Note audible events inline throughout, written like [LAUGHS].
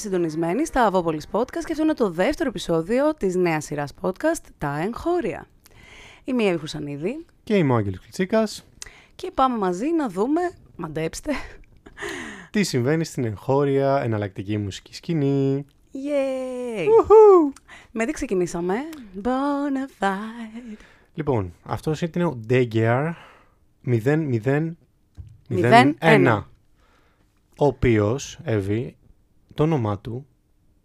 Είστε συντονισμένοι στα Αβόπολης Podcast και αυτό είναι το δεύτερο επεισόδιο της νέας σειράς podcast «Τα Εγχώρια». Είμαι η Εύη Χουσανίδη Και είμαι ο Άγγελος Κλητσίκας. και πάμε μαζί να δούμε, μαντέψτε, Τι συμβαίνει στην εγχώρια εναλλακτική μουσική σκηνή. yay! Με τι ξεκινήσαμε, Bonafide. Λοιπόν, αυτός ήταν ο Degear 0001. Μηδέν, ένα. Ο οποίος, Εύη, το όνομά του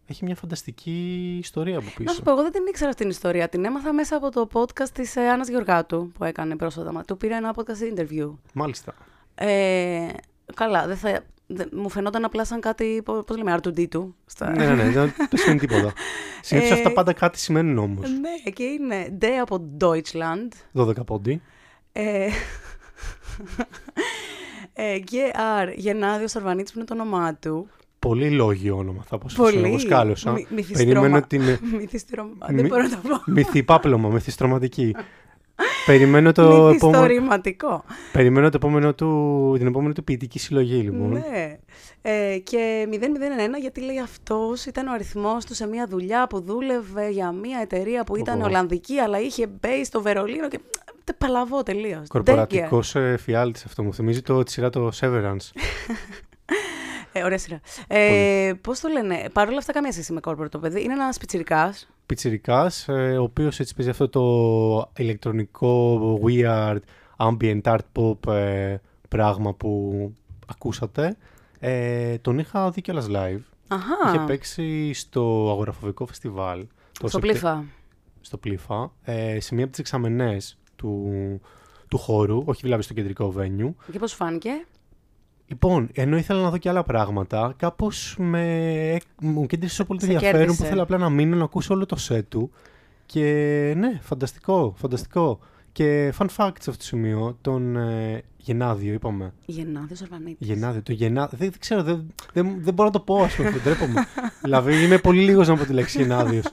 έχει μια φανταστική ιστορία από Να πίσω. σου πω, εγώ δεν την ήξερα αυτή την ιστορία. Την έμαθα μέσα από το podcast της ε, Άννας Γεωργάτου που έκανε πρόσφατα. Μα- Του πήρα ένα podcast interview. Μάλιστα. Ε, καλά, δεν θα, δεν- μου φαινόταν απλά σαν κάτι, πώ πώς λέμε, R2D2. Στα... ναι, ναι, ναι, δεν δεν [LAUGHS] σημαίνει τίποτα. Συνήθως Ε, αυτά πάντα κάτι σημαίνουν όμως. ναι, και είναι D από Deutschland. 12 πόντι. Ε, [LAUGHS] ε, και R, Γενάδιο Σαρβανίτης που είναι το όνομά του. Πολύ λόγιο όνομα, θα πω σε Πολύ. εγώ σκάλωσα. Μυ- μυθιστρώμα- Περιμένω την [LAUGHS] Μυθιστρο... Μυ- Δεν μπορώ να το πω. μυθιπάπλωμα, μυθιστρωματική. Περιμένω το επόμενο, Μυθιστορηματικό. περιμένω το επόμενο του, την επόμενη του ποιητική συλλογή, λοιπόν. Ναι. Ε, και 001 γιατί λέει αυτός ήταν ο αριθμός του σε μια δουλειά που δούλευε για μια εταιρεία που ήταν Ω. Ολλανδική αλλά είχε base στο Βερολίνο και τε, παλαβό τελείως. Κορπορατικός φιάλτης αυτό μου θυμίζει το, τη σειρά το Severance. [LAUGHS] Ε, ωραία σειρά. Ε, Πώς το λένε, παρόλα αυτά, καμία σχέση με corporate το παιδί. Είναι ένας πιτσιρικάς. Πιτσιρικάς, ο οποίος έτσι παίζει αυτό το ηλεκτρονικό weird ambient art pop ε, πράγμα που ακούσατε. Ε, τον είχα δει κιόλας live. Αχά. Είχε παίξει στο αγοραφοβικό φεστιβάλ. το Στο Σεπτε- πλήφα. στο Πλήφα, ε, σε μία από τις εξαμενές του, του χώρου, όχι δηλαδή στο κεντρικό venue. Και πώς φάνηκε; Λοιπόν, ενώ ήθελα να δω και άλλα πράγματα, κάπως με... μου κέντρισε πολύ το Σε ενδιαφέρον κέρδισε. που ήθελα απλά να μείνω να ακούσω όλο το set του. Και ναι, φανταστικό, φανταστικό. Και fun fact σε αυτό το σημείο, τον ε, Γενάδιο είπαμε. Γεννάδιος Αρβανίτη. Γενάδιο, το Γενάδιο, δεν, δεν ξέρω, δεν, δεν, δεν μπορώ να το πω, ας πούμε, ντρέπομαι. [LAUGHS] δηλαδή είμαι πολύ λίγος να πω τη λέξη Γενάδιος.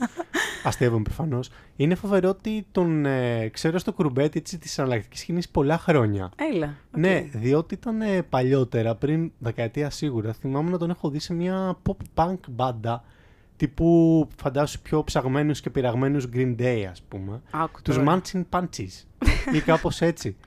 Αστείευομαι προφανώς. Είναι φοβερό ότι τον ε, ξέρω στο κουρμπέτι έτσι, της εναλλακτικής σκηνής πολλά χρόνια. Έλα. οκ. Ναι, διότι ήταν ε, παλιότερα, πριν δεκαετία σίγουρα, θυμάμαι να τον έχω δει σε μια pop-punk μπάντα τύπου φαντάσου πιο ψαγμένους και πειραγμένους Green Day ας πούμε. Άκου Τους τώρα. Munching Punches ή κάπως έτσι. [LAUGHS]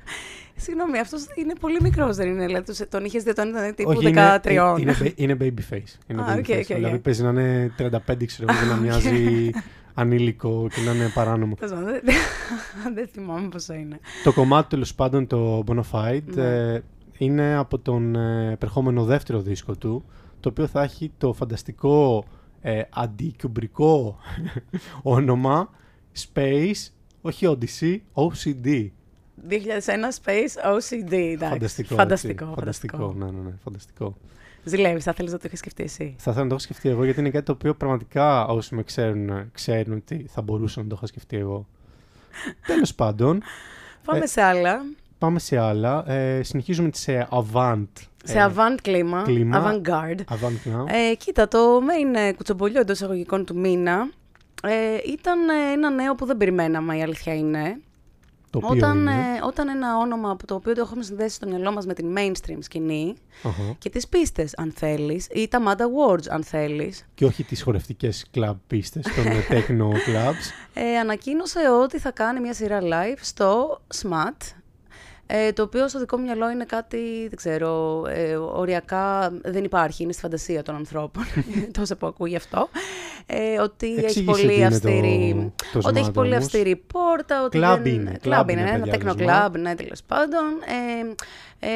Συγγνώμη, αυτός είναι πολύ μικρός, δεν είναι. Δηλαδή, τους- τον είχες δει όταν ήταν τύπου Όχι, 13. είναι, είναι, ba- είναι babyface. Είναι Α, babyface. OK, OK, OK. Δηλαδή παίζει να είναι 35 ξέρω εγώ, και να [LAUGHS] μοιάζει ανήλικο και να είναι παράνομο. Τέλος πάντων, Δεν δεν θυμάμαι πόσο είναι. Το κομμάτι τέλος πάντων, το Bonafide, Ναι. ε, είναι από τον ε, επερχόμενο δεύτερο δίσκο του, το οποίο θα έχει το φανταστικό ε, αντικιουμπρικό [LAUGHS] όνομα Space, όχι Odyssey, OCD. 2001 Space OCD. Εντάξει. Φανταστικό. Φανταστικό. έτσι. φανταστικό. Ναι, ναι, ναι, φανταστικό. Ζηλεύεις, θα θέλεις να το έχεις σκεφτεί εσύ; Θα ήθελα να το έχω σκεφτεί εγώ, γιατί είναι κάτι το οποίο πραγματικά όσοι με ξέρουν, ξέρουν ότι θα μπορούσα να το έχω σκεφτεί εγώ. Τέλος πάντων, Πάμε Ε, σε άλλα. πάμε σε άλλα. Ε, συνεχίζουμε τις ε, Avant. Σε ε, avant κλίμα. κλίμα. Avant-garde. Avant now. Ε, κοίτα, το main ε, κουτσομπολιό εντός εισαγωγικών του μήνα ε, ήταν ε, ένα νέο που δεν περιμέναμε, η αλήθεια είναι. Το οποίο Όταν, είναι. ε, όταν ένα όνομα από το οποίο το έχουμε συνδέσει στο μυαλό μας με την mainstream σκηνή Αχα. και τις πίστες, αν θέλεις, ή τα Mad Awards, αν θέλεις, Και όχι τις χορευτικές club πίστες των ε, [LAUGHS] techno clubs. ε, ανακοίνωσε ότι θα κάνει μια σειρά live στο SMAT, ε, το οποίο στο δικό μου μυαλό είναι κάτι, δεν ξέρω, ε, οριακά δεν υπάρχει, είναι στη φαντασία των ανθρώπων, [LAUGHS] [LAUGHS] τόσο που ακούει αυτό. Ε, ότι έχει Εξήγησε τι πολύ είναι αυστηρή... το, το ότι έχει SMAT πολύ όμως. αυστηρή πόρτα, ότι Club δεν... είναι, Club club είναι, είναι, ένα παιδιά, techno το club, ναι, τέλος πάντων. Ε,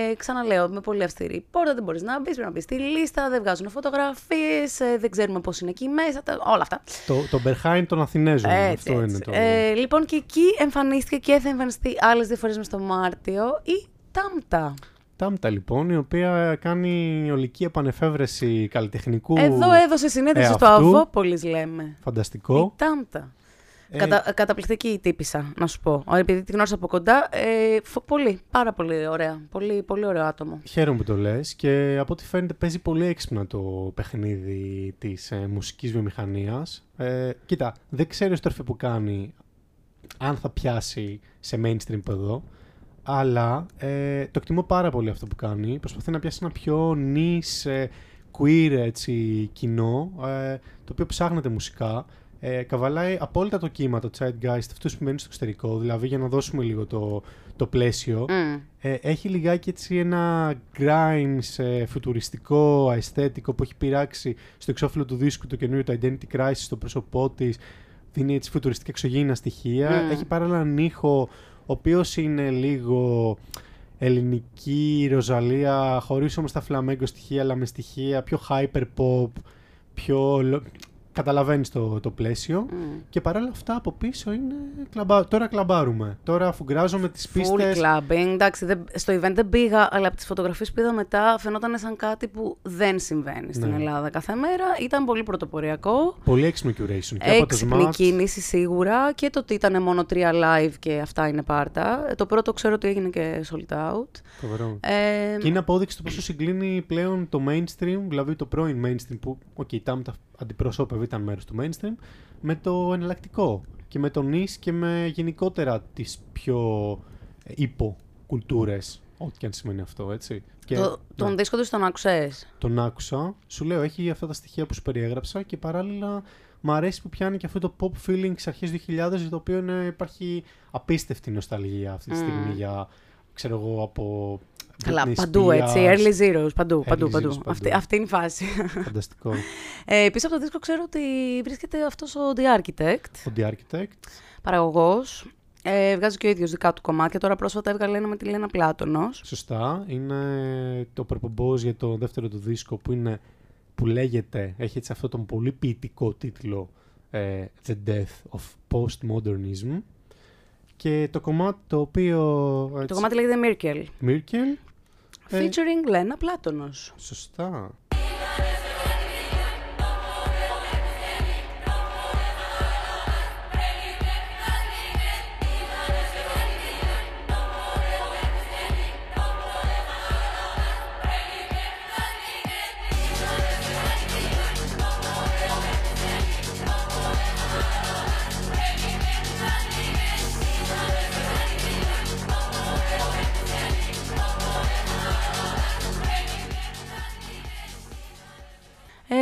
ε, ξαναλέω, με πολύ αυστηρή πόρτα, δεν μπορείς να μπεις, πρέπει να μπεις στη λίστα, δεν βγάζουν φωτογραφίες, ε, δεν ξέρουμε πώς είναι εκεί μέσα, τα- όλα αυτά. Το, το behind των Αθηνέζων. Έτσι, αυτό έτσι. είναι το... Ε, λοιπόν, και εκεί εμφανίστηκε και θα εμφανιστεί άλλες δύο φορές μες το Μάρτιο η Τάμτα. Τάμτα λοιπόν, η οποία κάνει ολική επανεφεύρεση καλλιτεχνικού Εδώ έδωσε συνέντευξη στο εαυτού. Αβόπολης, λέμε. φανταστικό. Η Τάμτα. Ε, Κατα, καταπληκτική η τύπησα, να σου πω. Επειδή τη γνώρισα από κοντά, ε, φο- πολύ, πάρα πολύ ωραία. Πολύ, πολύ ωραίο άτομο. Χαίρομαι που το λες και από ό,τι φαίνεται παίζει πολύ έξυπνα το παιχνίδι της ε, μουσικής βιομηχανίας. Ε, κοίτα, δεν ξέρω η στροφή που κάνει αν θα πιάσει σε mainstream εδώ, αλλά ε, το εκτιμώ πάρα πολύ αυτό που κάνει. Προσπαθεί να πιάσει ένα πιο νης, ε, queer έτσι, κοινό, ε, το οποίο ψάχνεται μουσικά. Ε, καβαλάει απόλυτα το κύμα, το Zeitgeist, αυτούς που μένουν στο εξωτερικό, δηλαδή για να δώσουμε λίγο το, το πλαίσιο. Μμ. Ε, έχει λιγάκι έτσι ένα grimes ε, φουτουριστικό, αισθέτικο που έχει πειράξει στο εξώφυλλο του δίσκου το καινούριο το Identity Crisis στο πρόσωπό της. Δίνει έτσι φουτουριστικά εξωγήινα στοιχεία. Μμ. Έχει παράλληλα έναν ήχο ο οποίος είναι λίγο ελληνική ροζαλία, χωρίς όμως τα φλαμέγκο στοιχεία, αλλά με στοιχεία πιο hyper pop, πιο... λο- Καταλαβαίνεις το, το πλαίσιο. Μμ. Και παράλληλα αυτά από πίσω είναι κλαμπά... Τώρα κλαμπάρουμε. Τώρα αφουγκράζομαι τις Full πίστες. clubbing. Εντάξει, δεν- στο event δεν πήγα, αλλά από τις φωτογραφίες που είδα μετά φαινόταν σαν κάτι που δεν συμβαίνει στην Ναι. Ελλάδα κάθε μέρα. Ήταν πολύ πρωτοποριακό. Πολύ έξυπνο curation. Και από το Έξυπνη Smart. κίνηση σίγουρα και το ότι ήταν μόνο τρία live και αυτά είναι πάρτα. Ε, Το πρώτο ξέρω ότι έγινε και sold out. Φοβερό. Ε, Και είναι απόδειξη του πόσο συγκλίνει πλέον το mainstream, δηλαδή το πρώην mainstream που, οκ, η Τάμτα αντιπροσώπευε, ήταν μέρος του mainstream, με το εναλλακτικό και με τον niche και με γενικότερα τις πιο ε, υποκουλτούρες, ό,τι και αν σημαίνει αυτό, έτσι. Και, το, ναι, τον δίσκο τους τον άκουσες; τον άκουσα, σου λέω, έχει αυτά τα στοιχεία που σου περιέγραψα και παράλληλα μ' αρέσει που πιάνει και αυτό το pop feeling στις αρχές 2000, το οποίο είναι, υπάρχει απίστευτη νοσταλγία αυτή τη Μμ. στιγμή για, ξέρω εγώ, από Καλά, Britney παντού Spears. έτσι. Early zeros, παντού, παντού, Early παντού. zeros, παντού. Αυτή, αυτή είναι η φάση. Φανταστικό. Ε, πίσω από το δίσκο ξέρω ότι βρίσκεται αυτός ο The Architect, Ο The Architect. παραγωγός. Ε, βγάζει και ο ίδιος δικά του κομμάτια. Τώρα πρόσφατα έβγαλε ένα με τη Λένα Πλάτωνος. Σωστά. Είναι το προπομπός για το δεύτερο του δίσκο που είναι που λέγεται, έχει έτσι αυτό τον πολύ ποιητικό τίτλο ε, The Death of Postmodernism και το κομμάτι το οποίο Το έτσι, κομμάτι λέγεται Miracle. Miracle Ε. Featuring Λένα Πλάτωνος. σωστά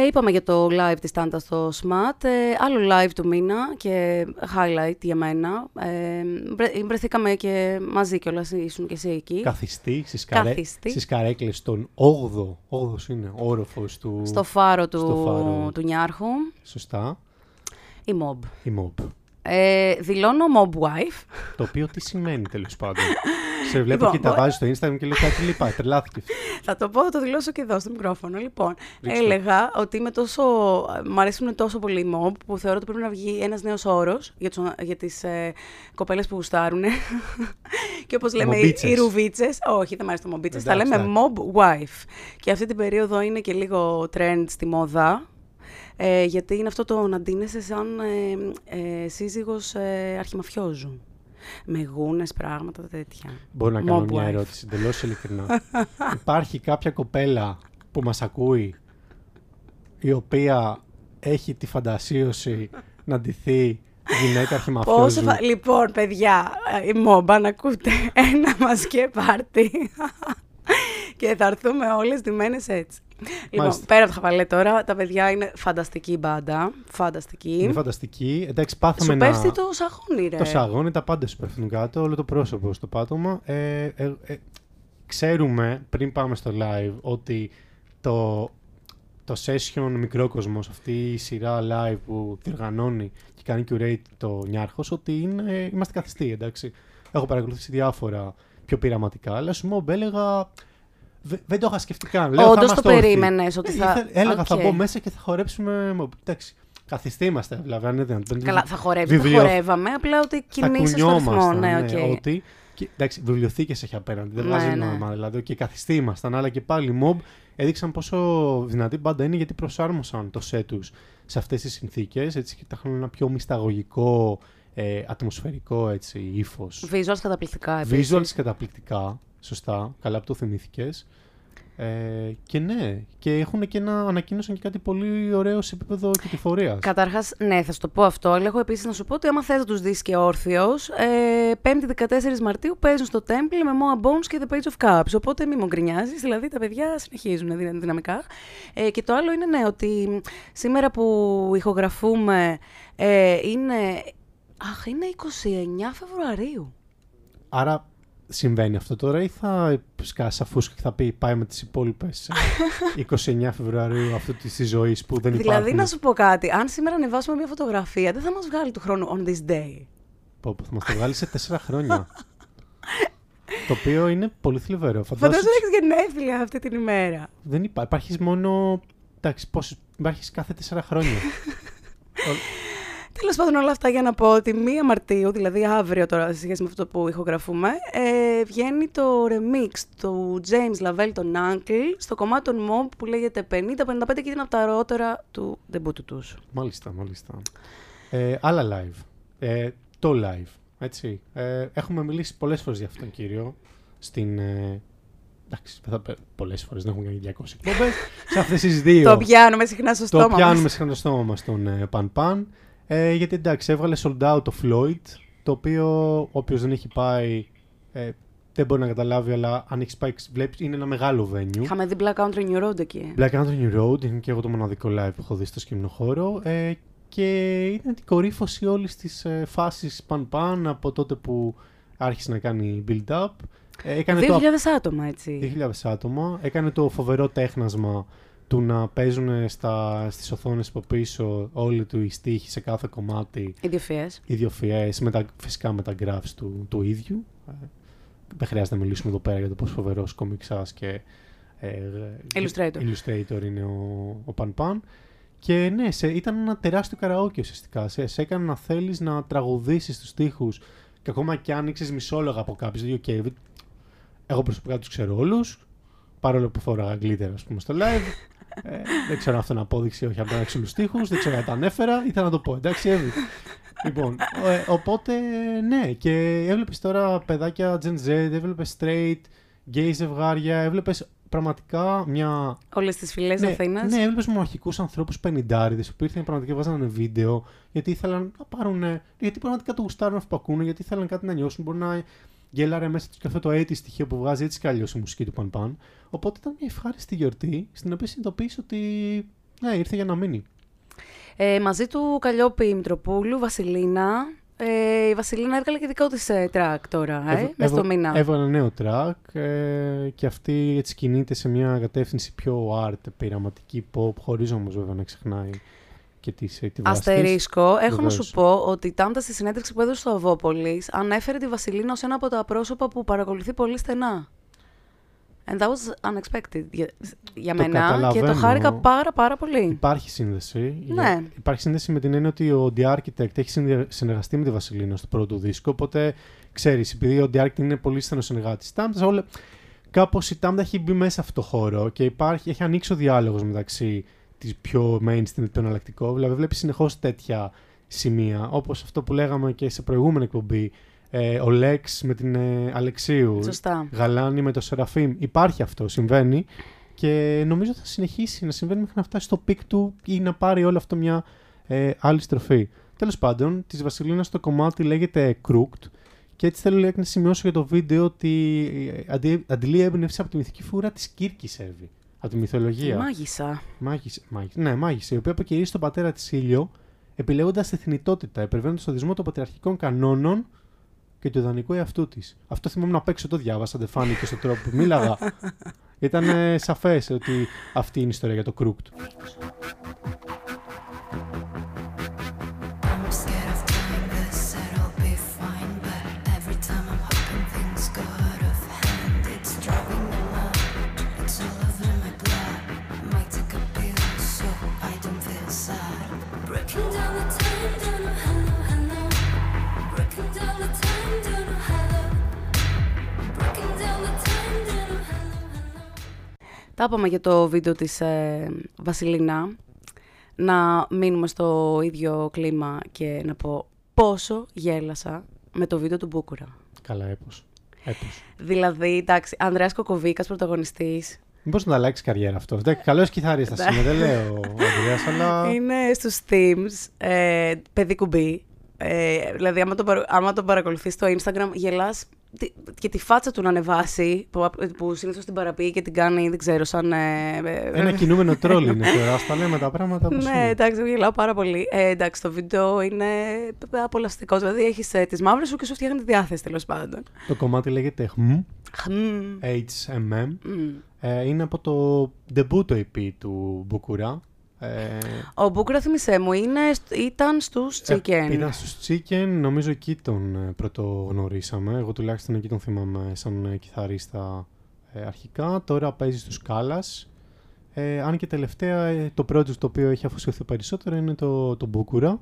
είπαμε για το live της Τάντα στο SMAT. Ε, άλλο live του μήνα και highlight για μένα. Ε, βρε- βρεθήκαμε και μαζί κιόλας, ήσουν και εσύ εκεί. καθιστή στις, καρέ... Καθιστή. στις καρέκλες των 8ο, 8ος είναι όροφος του... Στο φάρο του, στο φάρο. του Νιάρχου. Σωστά, Η Mob. η MOB. Ε, δηλώνω Mob Wife. Το οποίο τι σημαίνει τέλος πάντων. [LAUGHS] Σε βλέπω Λοιπόν, και τα μπο- βάζει στο Instagram και λέω κάτι λοιπά. Τρελάθηκες. Θα το πω, θα το δηλώσω και εδώ στο μικρόφωνο. Λοιπόν, Ρίξτε το. έλεγα ότι είμαι τόσο, μ' αρέσουν τόσο πολύ οι mob που θεωρώ ότι πρέπει να βγει ένας νέος όρος για, τους, για τις ε, κοπέλες που γουστάρουν. [LAUGHS] και όπως λέμε οι, Μομπίτσες. οι ρουβίτσες, όχι δεν μ' αρέσει το μομπίτσες, τα Εντάξει, λέμε εντάξει. mob wife. Και αυτή την περίοδο είναι και λίγο trend στη μόδα. Ε, γιατί είναι αυτό το να ντύνεσαι σαν ε, ε, σύζυγος ε, αρχιμαφιόζου. Με γούνες, πράγματα τέτοια. Μπορώ να κάνω Mob μια wife. ερώτηση εντελώς ειλικρινά. [LAUGHS] Υπάρχει κάποια κοπέλα που μας ακούει η οποία έχει τη φαντασίωση να ντυθεί γυναίκα Πόσο αρχιμαφιόζου. φα... Λοιπόν, παιδιά, ε, η Μόμπα να ακούτε [LAUGHS] ένα μασκέ πάρτι και θα έρθουμε όλες ντυμένες έτσι. Λοιπόν, Μάλιστα. πέρα από τα χαβαλέ τώρα, τα παιδιά είναι φανταστική μπάντα. Φανταστική. Είναι φανταστική. Εντάξει, πάθαμε Σου να... πέφτει το σαγόνι, ρε. Το σαγόνι, τα πάντα σου πέφτουν κάτω, όλο το πρόσωπο στο πάτωμα. Ε, ε, ε, ξέρουμε πριν πάμε στο live ότι το, το session μικρόκοσμος, αυτή η σειρά live που διοργανώνει και κάνει curate το Νιάρχος, ότι είναι, είμαστε καθιστοί, εντάξει. Έχω παρακολουθήσει διάφορα πιο πειραματικά, αλλά σου mob έλεγα... «Δε- Δεν το είχα σκεφτεί καν. Λέω, θα Όντως είμαστε το όρθιοι». περίμενες ότι Ε, θα- ήθε- Έλεγα θα Οκ. μπω μέσα και θα χορέψουμε. mob. Εντάξει. Καθιστοί είμαστε, δηλαδή. αν είναι δυνατόν. Καλά, θα χορεύει, θα Βιβλιο- χορεύαμε, απλά ότι θα κινήσεις στο ρυθμό. κουνιόμασταν, Ναι, ναι, οκ. ότι, και, εντάξει, βιβλιοθήκες έχει απέναντι, δεν Ναι, βγάζει ναι. νόημα. Δηλαδή, και καθιστοί ήμασταν, αλλά και πάλι οι Mob έδειξαν πόσο δυνατή μπάντα είναι γιατί προσάρμοσαν το set τους σε αυτές τις συνθήκες. Έτσι και τα είχαν ένα πιο μυσταγωγικό, ε, ατμοσφαιρικό έτσι, ύφος. Visuals καταπληκτικά επίσης. Visuals καταπληκτικά. Σωστά, καλά που το θυμήθηκες. Ε, και ναι, και έχουν και ένα, ανακοίνωσαν και κάτι πολύ ωραίο σε επίπεδο κυκλοφορίας. Καταρχάς, ναι, θα σου το πω αυτό, αλλά έχω επίσης να σου πω ότι άμα θες να τους δεις και όρθιος, ε, 5η 14 Μαρτίου παίζουν στο Temple με Moa Bones και The Page of Cups. Οπότε μη μου γκρινιάζεις, δηλαδή τα παιδιά συνεχίζουν δυνα- δυναμικά. Ε, και το άλλο είναι ναι, ότι σήμερα που ηχογραφούμε ε, είναι. Αχ, είναι 29 Φεβρουαρίου. Άρα συμβαίνει αυτό τώρα ή θα σκάσει αφούς και θα πει πάει με τις υπόλοιπες ε, [LAUGHS] 29 Φεβρουαρίου αυτού της της ζωής που δεν Δηλαδή, υπάρχουν. να σου πω κάτι, αν σήμερα ανεβάσουμε μια φωτογραφία, δεν θα μας βγάλει του χρόνου on this day. Πω, πω, θα μας το βγάλει σε τέσσερα χρόνια. [LAUGHS] το οποίο είναι πολύ θλιβερό. Φαντάζομαι Φαντάζομαι έχεις γενέθλια αυτή την ημέρα. δεν υπά... Υπάρχεις μόνο... Εντάξει, πώς... Υπάρχεις κάθε τέσσερα χρόνια. [LAUGHS] Ο- Τέλος πάντων, όλα αυτά για να πω ότι 1 Μαρτίου, δηλαδή αύριο τώρα, σε σχέση με αυτό που ηχογραφούμε, ε, βγαίνει το remix του James Lavelle, τον Uncle, στο κομμάτι των Mob που λέγεται 50-55 και είναι από τα αργότερα του debut τους. Μάλιστα, μάλιστα. Ε, άλλα live. Ε, το live, έτσι. Ε, έχουμε μιλήσει πολλές φορές για αυτόν τον κύριο στην... Ε, εντάξει, δεν θα πω πολλές φορές, δεν έχουμε κάνει 200 εκπομπές. σε αυτές τις δύο. Το πιάνουμε συχνά στο στόμα το μας. πιάνουμε συχνά στο στόμα μας τον ε, Pan Pan. Ε, γιατί εντάξει, έβγαλε sold out το Floyd, το οποίο όποιος δεν έχει πάει ε, δεν μπορεί να καταλάβει, αλλά αν έχεις πάει, βλέπεις, είναι ένα μεγάλο venue. Είχαμε δει Black Country New Road εκεί. Black Country Road είναι και εγώ το μοναδικό live που έχω δει στο σκηνικό χώρο. Ε, και ήταν την κορύφωση όλης της ε, φάσης παν-παν από τότε που άρχισε να κάνει build-up. Ε, έκανε 2.000 το, άτομα, έτσι. 2.000 άτομα. Έκανε το φοβερό τέχνασμα του να παίζουν στα, στις οθόνες από πίσω όλοι του οι στίχοι σε κάθε κομμάτι Ιδιοφιές. ιδιοφιές, με τα, φυσικά με τα graphs του, του ίδιου. Ε, δεν χρειάζεται να μιλήσουμε εδώ πέρα για το πόσο φοβερός κομιξάς και ε, Illustrator. illustrator είναι ο, ο Pan Pan. Και ναι, σε, ήταν ένα τεράστιο καραόκι ουσιαστικά. Σε, σε έκανε να θέλεις να τραγουδήσεις τους στίχους και ακόμα και αν ήξερες μισόλογα από κάποιους, δηλαδή, okay, εγώ προσωπικά τους ξέρω όλους, παρόλο που φόραγα γκλίτερ, ας πούμε, στο live. [LAUGHS] Ε, δεν ξέρω αν αυτό είναι απόδειξη ή όχι από να έξω τους στίχους, δεν ξέρω αν τα ανέφερα, ήθελα να το πω, εντάξει, Εύη. λοιπόν, ε, οπότε ναι, και έβλεπες τώρα παιδάκια Gen Z, έβλεπες straight, gay ζευγάρια, έβλεπες πραγματικά μια Όλες τις φυλές ναι, Αθήνας. Ναι, έβλεπες μοναχικούς ανθρώπους πενιντάριδε που ήρθαν πραγματικά βάζανε βίντεο γιατί ήθελαν να πάρουν. Γιατί πραγματικά το γουστάρουν αυτό που ακούνε, γιατί ήθελαν κάτι να νιώσουν. Μπορεί να γελάρε μέσα του και αυτό το έτη στοιχείο που βγάζει έτσι κι αλλιώς η μουσική του Παν Παν. Οπότε ήταν μια ευχάριστη γιορτή στην οποία συνειδητοποίησε ότι. Ναι, ήρθε για να μείνει. Ε, μαζί του Καλλιόπη Μητροπούλου, Βασιλίνα. Ε, η Βασιλίνα έβγαλε και δικό της ε, track τώρα, ε, Έβα- μες στο έβα- μήνα. Έβαλε ένα νέο track ε, και αυτή έτσι κινείται σε μια κατεύθυνση πιο art, πειραματική pop, χωρίς όμως βέβαια να ξεχνάει και τις, ε, τη βάσης της. Αστερίσκο, έχω να Βεβαίως. σου πω ότι Τάμτα στη συνέντευξη που έδωσε στο Αβόπολης ανέφερε τη Βασιλίνα ως ένα από τα πρόσωπα που παρακολουθεί πολύ στενά. And that was unexpected για, για Το μένα και το καταλαβαίνω. χάρηκα πάρα πάρα πολύ. Υπάρχει σύνδεση. Ναι. Υπάρχει σύνδεση με την έννοια ότι ο The Architect έχει συνδυα- συνεργαστεί με τη Βασιλίνα στο πρώτο δίσκο. Οπότε ξέρεις, επειδή ο The Architect είναι πολύ στενός συνεργάτης Τάμτας, όλα. Κάπως η Τάμτα έχει μπει μέσα σε αυτό το χώρο και υπάρχει, έχει ανοίξει ο διάλογος μεταξύ τη πιο mainstream και πιο εναλλακτικό. Δηλαδή, βλέπει συνεχώ τέτοια σημεία, όπω αυτό που λέγαμε και σε προηγούμενη εκπομπή. Ε, ο Λέξ με την ε, Αλεξίου. Σωστά. Γαλάνη με το Σεραφείμ. Υπάρχει αυτό, συμβαίνει. Και νομίζω θα συνεχίσει να συμβαίνει μέχρι να φτάσει στο peak του ή να πάρει όλο αυτό μια ε, άλλη στροφή. Τέλο πάντων, τη VASSIŁINA το κομμάτι λέγεται Crooked. Και έτσι θέλω λέει, να σημειώσω για το βίντεο ότι ε, αντί, αντλεί έμπνευση από τη μυθική φιγούρα την Κίρκη Εύη. Από τη μυθολογία. Μάγισσα. Μάγισσα, μάγισσα. Ναι, μάγισσα, η οποία αποκηρύσσει τον πατέρα της ήλιο, επιλέγοντας τη θνητότητα, υπερβαίνοντας το δυσμό των πατριαρχικών κανόνων και του ιδανικού εαυτού της. Αυτό θυμάμαι να παίξω, το διάβασα, δεν φάνηκε στον τρόπο που μίλαγα. [LAUGHS] Ήταν ε, σαφές ότι αυτή είναι η ιστορία για το Crooked. Τα είπαμε για το βίντεο της ε, Βασιλίνα. Να μείνουμε στο ίδιο κλίμα και να πω πόσο γέλασα με το βίντεο του Μπούκουρα. Καλά, έπω. Έπως. Δηλαδή, εντάξει, Ανδρέας Κοκοβίκας, πρωταγωνιστής. Μήπως να αλλάξει καριέρα αυτό. Εντάξει, καλός κιθαρίστας είναι, δεν λέω ο Ανδρέας, αλλά... Είναι στους Teams, ε, παιδί κουμπί. Ε, δηλαδή, άμα τον, παρα- άμα τον παρακολουθείς στο Instagram, γελάς τι- και τη φάτσα του να ανεβάσει, που, που συνήθως την παραποιεί και την κάνει, δεν ξέρω, σαν... Ε, ε, Ένα κινούμενο τρόλ είναι τώρα. Ας τα λέμε τα πράγματα όπως Ναι, είναι. εντάξει, γελάω πάρα πολύ. Ε, εντάξει, το βίντεο είναι απολαστικό. Δηλαδή, έχει ε, τις μαύρες σου και σου φτιάχνει τη διάθεση τέλος πάντων. Το κομμάτι λέγεται HM, Χμ. HMM. Μμ. Ε, είναι από το debut το EP του Μπουκουρά. Ε, Ο Μπούκουρα, θυμισέ μου, είναι, στ- ήταν στους Chicken. Ε, ήταν στους Chicken, νομίζω εκεί τον ε, πρωτογνωρίσαμε. Εγώ τουλάχιστον εκεί τον θυμάμαι σαν ε, κιθαρίστα ε, αρχικά. Τώρα παίζει στους Κάλλας. Ε, αν και τελευταία ε, το project το οποίο έχει αφοσιωθεί περισσότερο είναι το, το Μπούκουρα.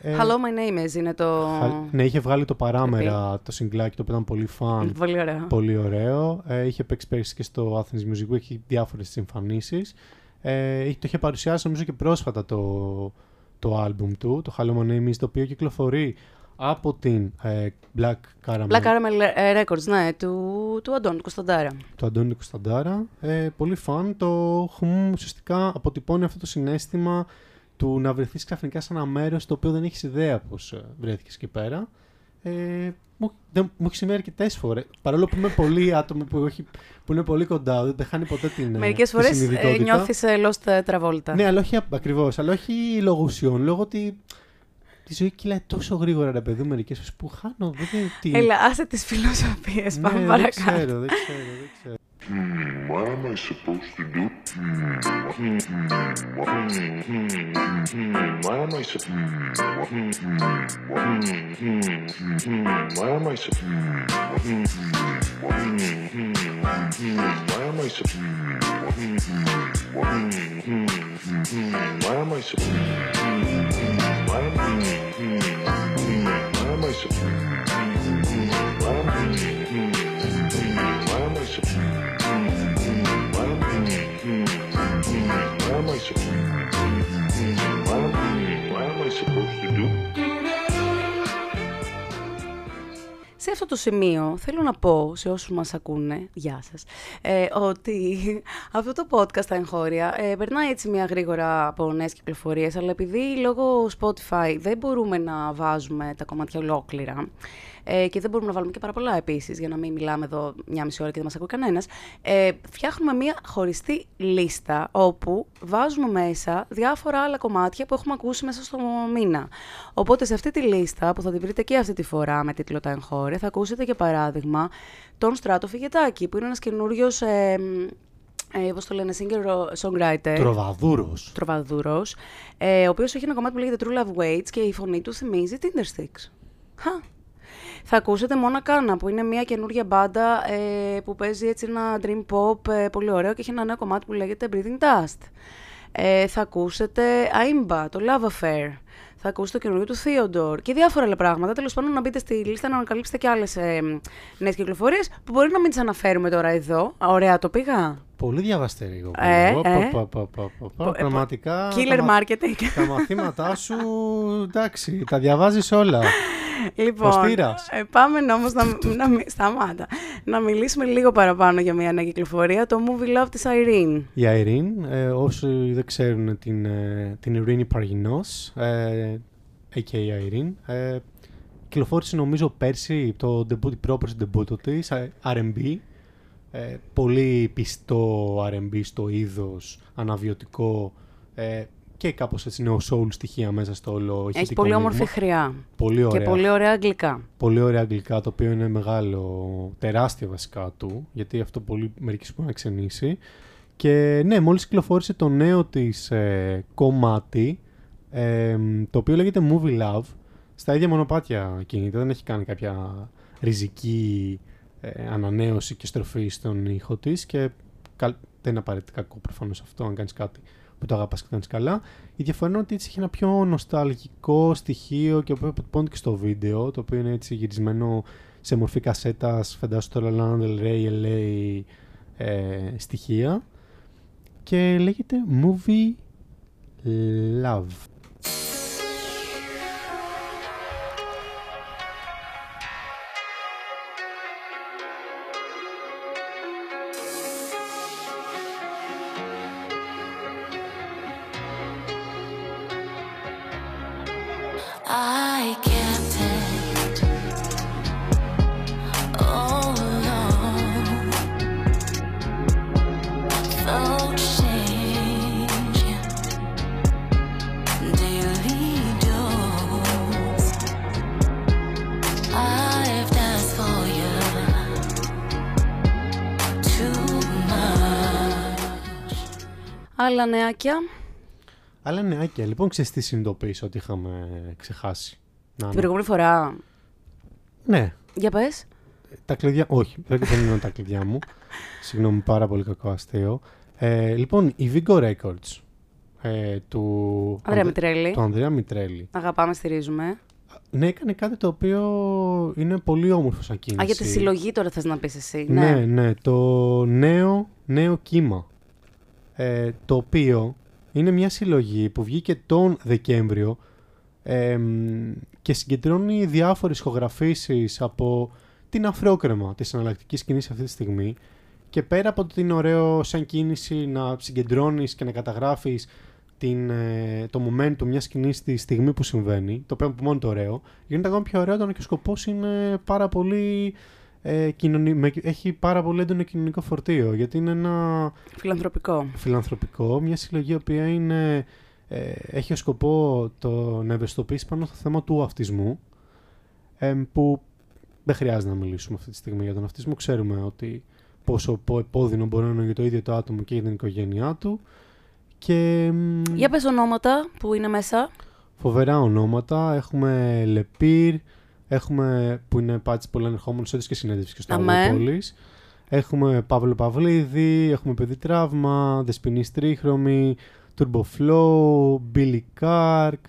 Ε, Hello, my name is είναι το. χα- Ναι, είχε βγάλει το παράμερα το συγκλάκι το οποίο ήταν πολύ φαν. Πολύ ωραίο. Πολύ ωραίο. Ε, είχε παίξει πέρυσι και στο Athens Music Week, έχει διάφορες εμφανίσεις. Ε, είχε- το είχε παρουσιάσει νομίζω και πρόσφατα το, το άλμπουμ του, το Hello My Name Is, το οποίο κυκλοφορεί από την ε, Black Caramel Black Caramel ε, Records, ναι, του, του Αντώνη Κωνσταντάρα. του Αντώνη Κωνσταντάρα. Ε, πολύ φαν. Το χμ ουσιαστικά αποτυπώνει αυτό το συνέστημα του να βρεθείς ξαφνικά σε ένα μέρος το οποίο δεν έχεις ιδέα πώς ε, βρέθηκες εκεί πέρα. Ε, μου, δεν, μου έχει συμβεί αρκετές φορές. Παρόλο που είμαι πολύ άτομο που, έχει, που είναι πολύ κοντά, δεν χάνει ποτέ την. ε, Μερικές τη φορές συνειδητότητα. νιώθεις Lost Travolta. Ναι, αλλά όχι ακριβώς. Αλλά όχι λόγω ουσιών. Λόγω ότι τη ζωή κυλάει τόσο γρήγορα, ρε παιδί, μερικές φορές που χάνω. Δεν είναι τι. Έλα, άσε τις φιλοσοφίες. ναι, Πάμε δεν παρακάτω. ξέρω, δεν ξέρω, δεν ξέρω. Hmm, what am I supposed to do? Hmm, hmm, what, hmm, hmm, hmm, what am I supposed hmm, what, hmm, what, hmm, hmm, hmm, what am I supposed hmm, what, hmm, hmm, what am I supposed hmm, what, hmm, hmm, what am I supposed what am hmm, hmm, what am I supposed το σημείο θέλω να πω σε όσους μας ακούνε, γεια σας, ε, ότι αυτό το podcast στα εγχώρια ε, περνάει έτσι μια γρήγορα από νέες κυκλοφορίες, αλλά επειδή λόγω Spotify δεν μπορούμε να βάζουμε τα κομμάτια ολόκληρα ε, και δεν μπορούμε να βάλουμε και πάρα πολλά επίσης, για να μην μιλάμε εδώ μια μισή ώρα και δεν μας ακούει κανένας, ε, φτιάχνουμε μια χωριστή λίστα όπου βάζουμε μέσα διάφορα άλλα κομμάτια που έχουμε ακούσει μέσα στο μήνα. Οπότε σε αυτή τη λίστα που θα τη βρείτε και αυτή τη φορά με τίτλο Τα εγχώρια, θα ακούσετε για παράδειγμα τον Στράτο Φιγετάκη, που είναι ένας καινούριος, ε, ε, πώς το λένε, singer-songwriter. Τροβαδούρος. Τροβαδούρος, ε, ο οποίος έχει ένα κομμάτι που λέγεται True Love Waits και η φωνή του θυμίζει Tindersticks. Χα. Θα ακούσετε Μόνα Κάνα, που είναι μια καινούργια μπάντα ε, που παίζει έτσι ένα dream pop ε, πολύ ωραίο και έχει ένα νέο κομμάτι που λέγεται Breathing Dust. Ε, θα ακούσετε Aimba, το Love Affair. Θα ακούσετε το καινούριο του Theodore και διάφορα άλλα πράγματα. Τέλος πάντων, να μπείτε στη λίστα να ανακαλύψετε και άλλες ε, νέες κυκλοφορίες που μπορεί να μην τις αναφέρουμε τώρα εδώ. Ωραία, το πήγα. Πολύ διαβαστερή εγώ. Ε, Πω, ε. πω, πω, πω, πω, πω. Πο- ε, Πραγματικά. Killer τα μα- marketing. Τα μαθήματά σου, εντάξει, τα διαβάζεις όλα. [LAUGHS] Λοιπόν, στήρας. ε, πάμε όμως να, να, μι- σταμάτα, να μιλήσουμε λίγο παραπάνω για μια νέα κυκλοφορία, το Movie Love της Irene. Η Irene, ε, όσοι δεν ξέρουν την, ε, την Ειρήνη Παργινός, ε, a.k.a. Irene, ε, κυκλοφόρησε νομίζω πέρσι το debut, η πρόπερση debut της, ε, R&B, ε, πολύ πιστό R&B στο είδος, αναβιωτικό ε, και κάπως έτσι νέο soul στοιχεία μέσα στο όλο Έχει ηχητικό πολύ όμορφη μείγμα. χρειά Πολύ ωραία. και πολύ ωραία αγγλικά. Πολύ ωραία αγγλικά, το οποίο είναι μεγάλο, τεράστιο βασικά του, γιατί αυτό πολύ μερικές μπορεί να ξενήσει. Και ναι, μόλις κυκλοφόρησε το νέο της ε, κομμάτι, ε, το οποίο λέγεται Movie Love, στα ίδια μονοπάτια κινείται, δεν έχει κάνει κάποια ριζική ε, ανανέωση και στροφή στον ήχο της και καλ- δεν είναι απαραίτητα κακό προφανώς αυτό, αν κάνεις κάτι που το αγαπάς και το κάνεις καλά. Η διαφορά είναι ότι έτσι έχει ένα πιο νοσταλγικό στοιχείο και που αποτυπώνεται και στο βίντεο, το οποίο είναι έτσι γυρισμένο σε μορφή κασέτας, φαντάσου τώρα Lana Del Rey, LA ε, στοιχεία και λέγεται Movie Love. Άλλα νεάκια. Αλλά νεάκια, λοιπόν, ξέρεις τι συνειδητοποίησα ότι είχαμε ξεχάσει. Να, Την προηγούμενη φορά. ναι, Για πες. τα κλειδιά. Όχι, δεν δεν είναι τα κλειδιά μου. Συγγνώμη, πάρα πολύ κακό αστείο. Ε, λοιπόν, η Vigo Records ε, του, Ανδρέα Ανδρέ- Μητρέλη. του Ανδρέα Μητρέλη. Αγαπάμε, στηρίζουμε. Ναι, έκανε κάτι το οποίο είναι πολύ όμορφο σαν κίνηση. Α, για τη συλλογή τώρα θες να πεις εσύ. Ναι, ναι, το νέο, νέο κύμα. Ε, το οποίο είναι μια συλλογή που βγήκε τον Δεκέμβριο εμ, και συγκεντρώνει διάφορες ηχογραφήσεις από την αφρόκρεμα της εναλλακτικής σκηνής αυτή τη στιγμή. Και πέρα από ότι είναι ωραίο σαν κίνηση να συγκεντρώνεις και να καταγράφεις την, ε, το momentum μιας σκηνής στη στιγμή που συμβαίνει, το οποίο από μόνο το ωραίο, γίνεται ακόμα πιο ωραίο όταν και ο σκοπός είναι πάρα πολύ ε, κοινωνι... με- έχει πάρα πολύ έντονο κοινωνικό φορτίο, γιατί είναι ένα Φιλανθρωπικό. φιλανθρωπικό, μια συλλογή η οποία είναι, ε, έχει ως σκοπό το να ευαισθητοποιήσει πάνω στο θέμα του αυτισμού, εμ, που δεν χρειάζεται να μιλήσουμε αυτή τη στιγμή για τον αυτισμό. Ξέρουμε ότι πόσο πο- επώδυνο μπορεί να είναι για το ίδιο το άτομο και για την οικογένειά του. Και εμ, Για πες ονόματα που είναι μέσα. φοβερά ονόματα. Έχουμε Λεπίρ, έχουμε που είναι πάτη πολύ ανερχόμενο, έδωσε και συνέντευξη και στο Αμέ. Αγρόπολης. Έχουμε Παύλο Παυλίδη, έχουμε Παιδί Τραύμα, Δεσποινής Τρίχρωμη, Turbo Flow, Billy Kark,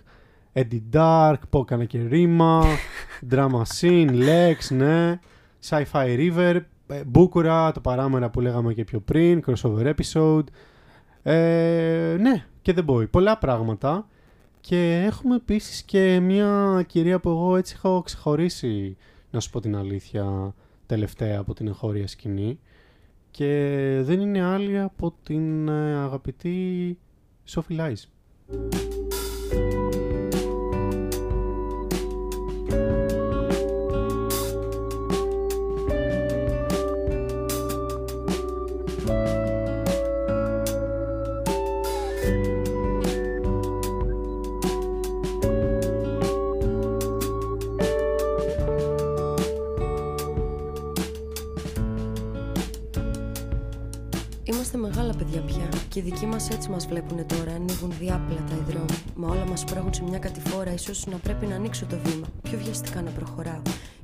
Eddie Dark, Πόκανα και Ρήμα, [LAUGHS] Drama Scene, Lex, ναι, Sci-Fi River, ε, Μπούκουρα, το παράμερα που λέγαμε και πιο πριν, crossover episode. Ε, ναι, και The Boy. Πολλά πράγματα. Και έχουμε επίσης και μια κυρία που εγώ έτσι έχω ξεχωρίσει, να σου πω την αλήθεια, τελευταία από την εγχώρια σκηνή. Και δεν είναι άλλη από την ε, αγαπητή Sophie Lies. Δικοί μας έτσι μας βλέπουν τώρα. Ανοίγουν διάπλατα οι δρόμοι. Μα όλα μας προέχουν σε μια κατηφόρα. σω να πρέπει να ανοίξω το βήμα. Πιο βιαστικά να προχωράω.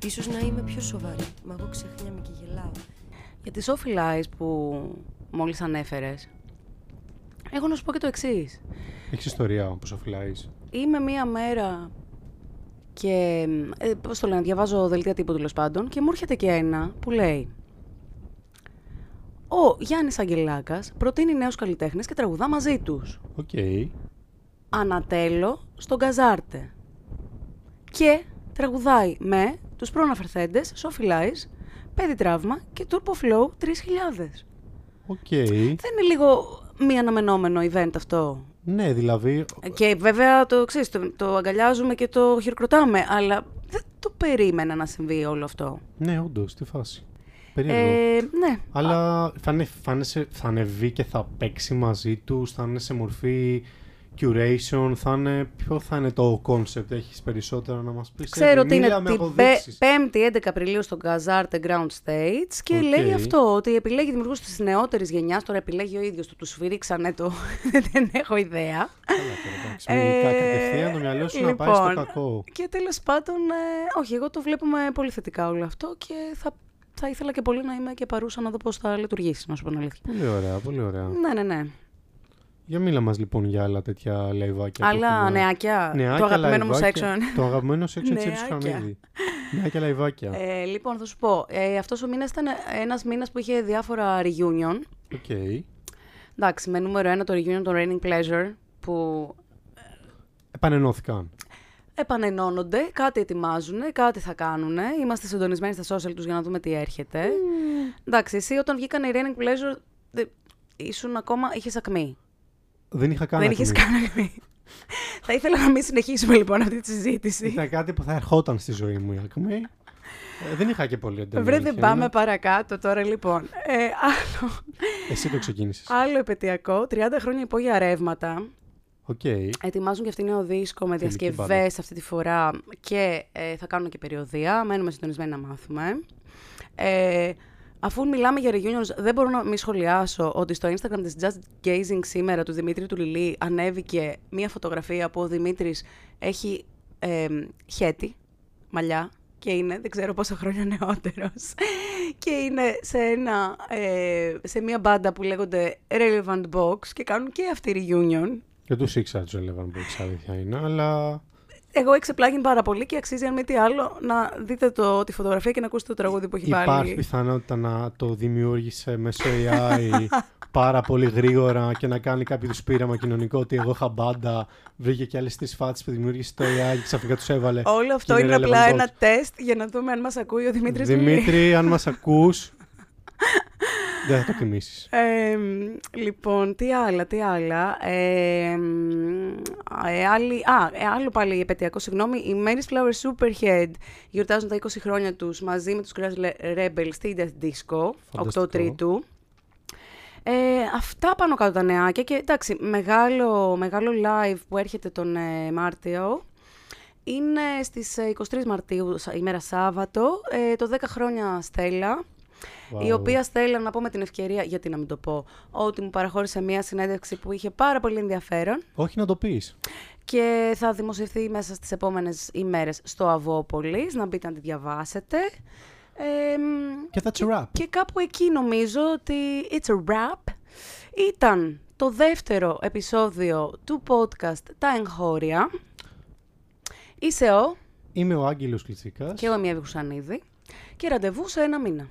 σω να είμαι πιο σοβαρή. Μα εγώ ξεχνιάμαι και γελάω. Για τη Sophie Lies που μόλις ανέφερες, έχω να σου πω και το εξής. Έχεις ιστορία όπως Sophie Lies. Είμαι μία μέρα και, ε, πώς το λένε, διαβάζω δελτία τύπου τέλος πάντων και μου έρχεται και ένα που λέει «Ο Γιάννης Αγγελάκας προτείνει νέους καλλιτέχνες και τραγουδά μαζί τους. Οκ. Ανατέλλω στο Gazarte. Και τραγουδάει με τους προαναφερθέντες Sophie Lies, Παιδί Τραύμα και Turbo Flow 3000. Οκ. Δεν είναι λίγο μη αναμενόμενο event αυτό; Ναι, δηλαδή. Και βέβαια το, ξέρεις, το, το αγκαλιάζουμε και το χειροκροτάμε, αλλά δεν το περίμενα να συμβεί όλο αυτό. Ναι, όντως, τι φάση. Περίεργο. Ε, ναι. Αλλά θα, είναι, θα, είναι σε- θα ανεβεί και θα παίξει μαζί τους, θα είναι σε μορφή curation, θα είναι, ποιο θα είναι το concept, έχεις περισσότερο να μας πεις; Ξέρω Εύη, ότι είναι μίλα με την αποδείξεις. 5η 11 Απριλίου στο Gazarte Ground Stage και Οκ. λέει αυτό, ότι επιλέγει δημιουργούς της νεότερης γενιάς. Τώρα επιλέγει ο ίδιος του, τους σφυρίξανε το. [LAUGHS] δεν έχω ιδέα. Καλά τώρα, εντάξει, μην κα- κατευθείαν το μυαλό σου να πάει στο λοιπόν, κακό. Και τέλος πάντων, ε, όχι, εγώ το βλέπουμε πολύ θετικά όλο αυτό και θα, θα ήθελα και πολύ να είμαι και παρούσα να δω πώς θα λειτουργήσει, να σου πω την αλήθεια. Πολύ ωραία, πολύ ωραία. Ναι, ναι, ναι. Για μίλα μας λοιπόν για άλλα τέτοια λαϊβάκια. που Άλλα έχουμε. νεάκια. Νεάκια, το αγαπημένο μου λαϊβάκια. section. Το αγαπημένο section της Εύης Νεάκια. Χαμίδη. Νεάκια λαϊβάκια. Ε, λοιπόν, θα σου πω. Ε, αυτός ο μήνας ήταν ένας μήνας που είχε διάφορα reunion. Οκ. Εντάξει, με νούμερο ένα το reunion των Raining Pleasure, που Επανενώθηκαν. Επανενώνονται, κάτι ετοιμάζουν, κάτι θα κάνουν. Είμαστε συντονισμένοι στα social τους για να δούμε τι έρχεται. Εντάξει, εσύ όταν βγήκαν οι Raining Pleasure, δε, ήσουν ακόμα, είχες ακμή. Δεν είχα καν Δεν είχες ακμή. καν ακμή. [LAUGHS] θα ήθελα να μην συνεχίσουμε λοιπόν αυτή τη συζήτηση. Ήταν κάτι που θα ερχόταν στη ζωή μου η ακμή. Ε, δεν είχα και πολύ έντονη. Βρε, δεν αλήθεια πάμε είναι. παρακάτω τώρα λοιπόν. Ε, άλλο, Εσύ το ξεκίνησες. άλλο επαιτειακό, 30 χρόνια Υπόγεια Ρεύματα. Οκ. Ετοιμάζουν και αυτοί νέο δίσκο με Φιλική διασκευές μπάντα. αυτή τη φορά και ε, θα κάνουν και περιοδεία. Μένουμε συντονισμένοι να μάθουμε. Ε, Αφού μιλάμε για reunions, δεν μπορώ να μη σχολιάσω ότι στο Instagram της Just Gazing σήμερα του Δημήτρη του Λιλί ανέβηκε μία φωτογραφία που ο Δημήτρης έχει ε, χέτη, μαλλιά και είναι, δεν ξέρω πόσα χρόνια νεότερος [LAUGHS] και είναι σε, ένα, ε, σε μία μπάντα που λέγονται Relevant Box και κάνουν και αυτή reunion. Και τους ήξερα τους Eleven Books, αλήθεια είναι, αλλά. Εγώ εξεπλάγει πάρα πολύ και αξίζει αν μη τι άλλο να δείτε το, τη φωτογραφία και να ακούσετε το τραγούδι που έχει Υπάρχει βάλει. πιθανότητα να το δημιούργησε μέσω AI πάρα πολύ γρήγορα και να κάνει κάποιο τους πείραμα κοινωνικό ότι εγώ είχα μπάντα, βρήκε και άλλες τρεις φάτσε που δημιούργησε το AI και ξαφνικά τους έβαλε. Όλο αυτό και είναι relevant απλά box. ένα τεστ για να δούμε αν μας ακούει ο Δημήτρης Δημήτρη. Δημήτρη, αν μας ακούς. Δεν θα το τιμήσει. Ε, λοιπόν, τι άλλα, τι άλλα. Ε, ε, άλλη, α, ε, άλλο πάλι επαιτειακό, συγγνώμη. Οι Mary's Flower Superhead γιορτάζουν τα 20 χρόνια τους μαζί με τους Crash Rebels στη Death Disco, 8 Φανταστικό. Τρίτου. Ε, αυτά πάνω κάτω τα νεάκια και εντάξει, μεγάλο, μεγάλο live που έρχεται τον ε, Μάρτιο είναι στις ε, 23 Μαρτίου, σα- ημέρα Σάββατο, ε, το 10 χρόνια Στέλλα, η Wow. οποία Στέλλα, να πω με την ευκαιρία, γιατί να μην το πω, ότι μου παραχώρησε μια συνέντευξη που είχε πάρα πολύ ενδιαφέρον Όχι να το πεις. και θα δημοσιευθεί μέσα στις επόμενες ημέρες στο Αβόπολης, να μπείτε να τη διαβάσετε. Ε, μ, Και that's a wrap. και κάπου εκεί νομίζω ότι it's a wrap. Ήταν το δεύτερο επεισόδιο του podcast «Τα εγχώρια». Είσαι ο Είμαι ο Άγγελος Κλιτσίκας. και εγώ είμαι η Εύη Χουσανίδη και ραντεβού σε ένα μήνα.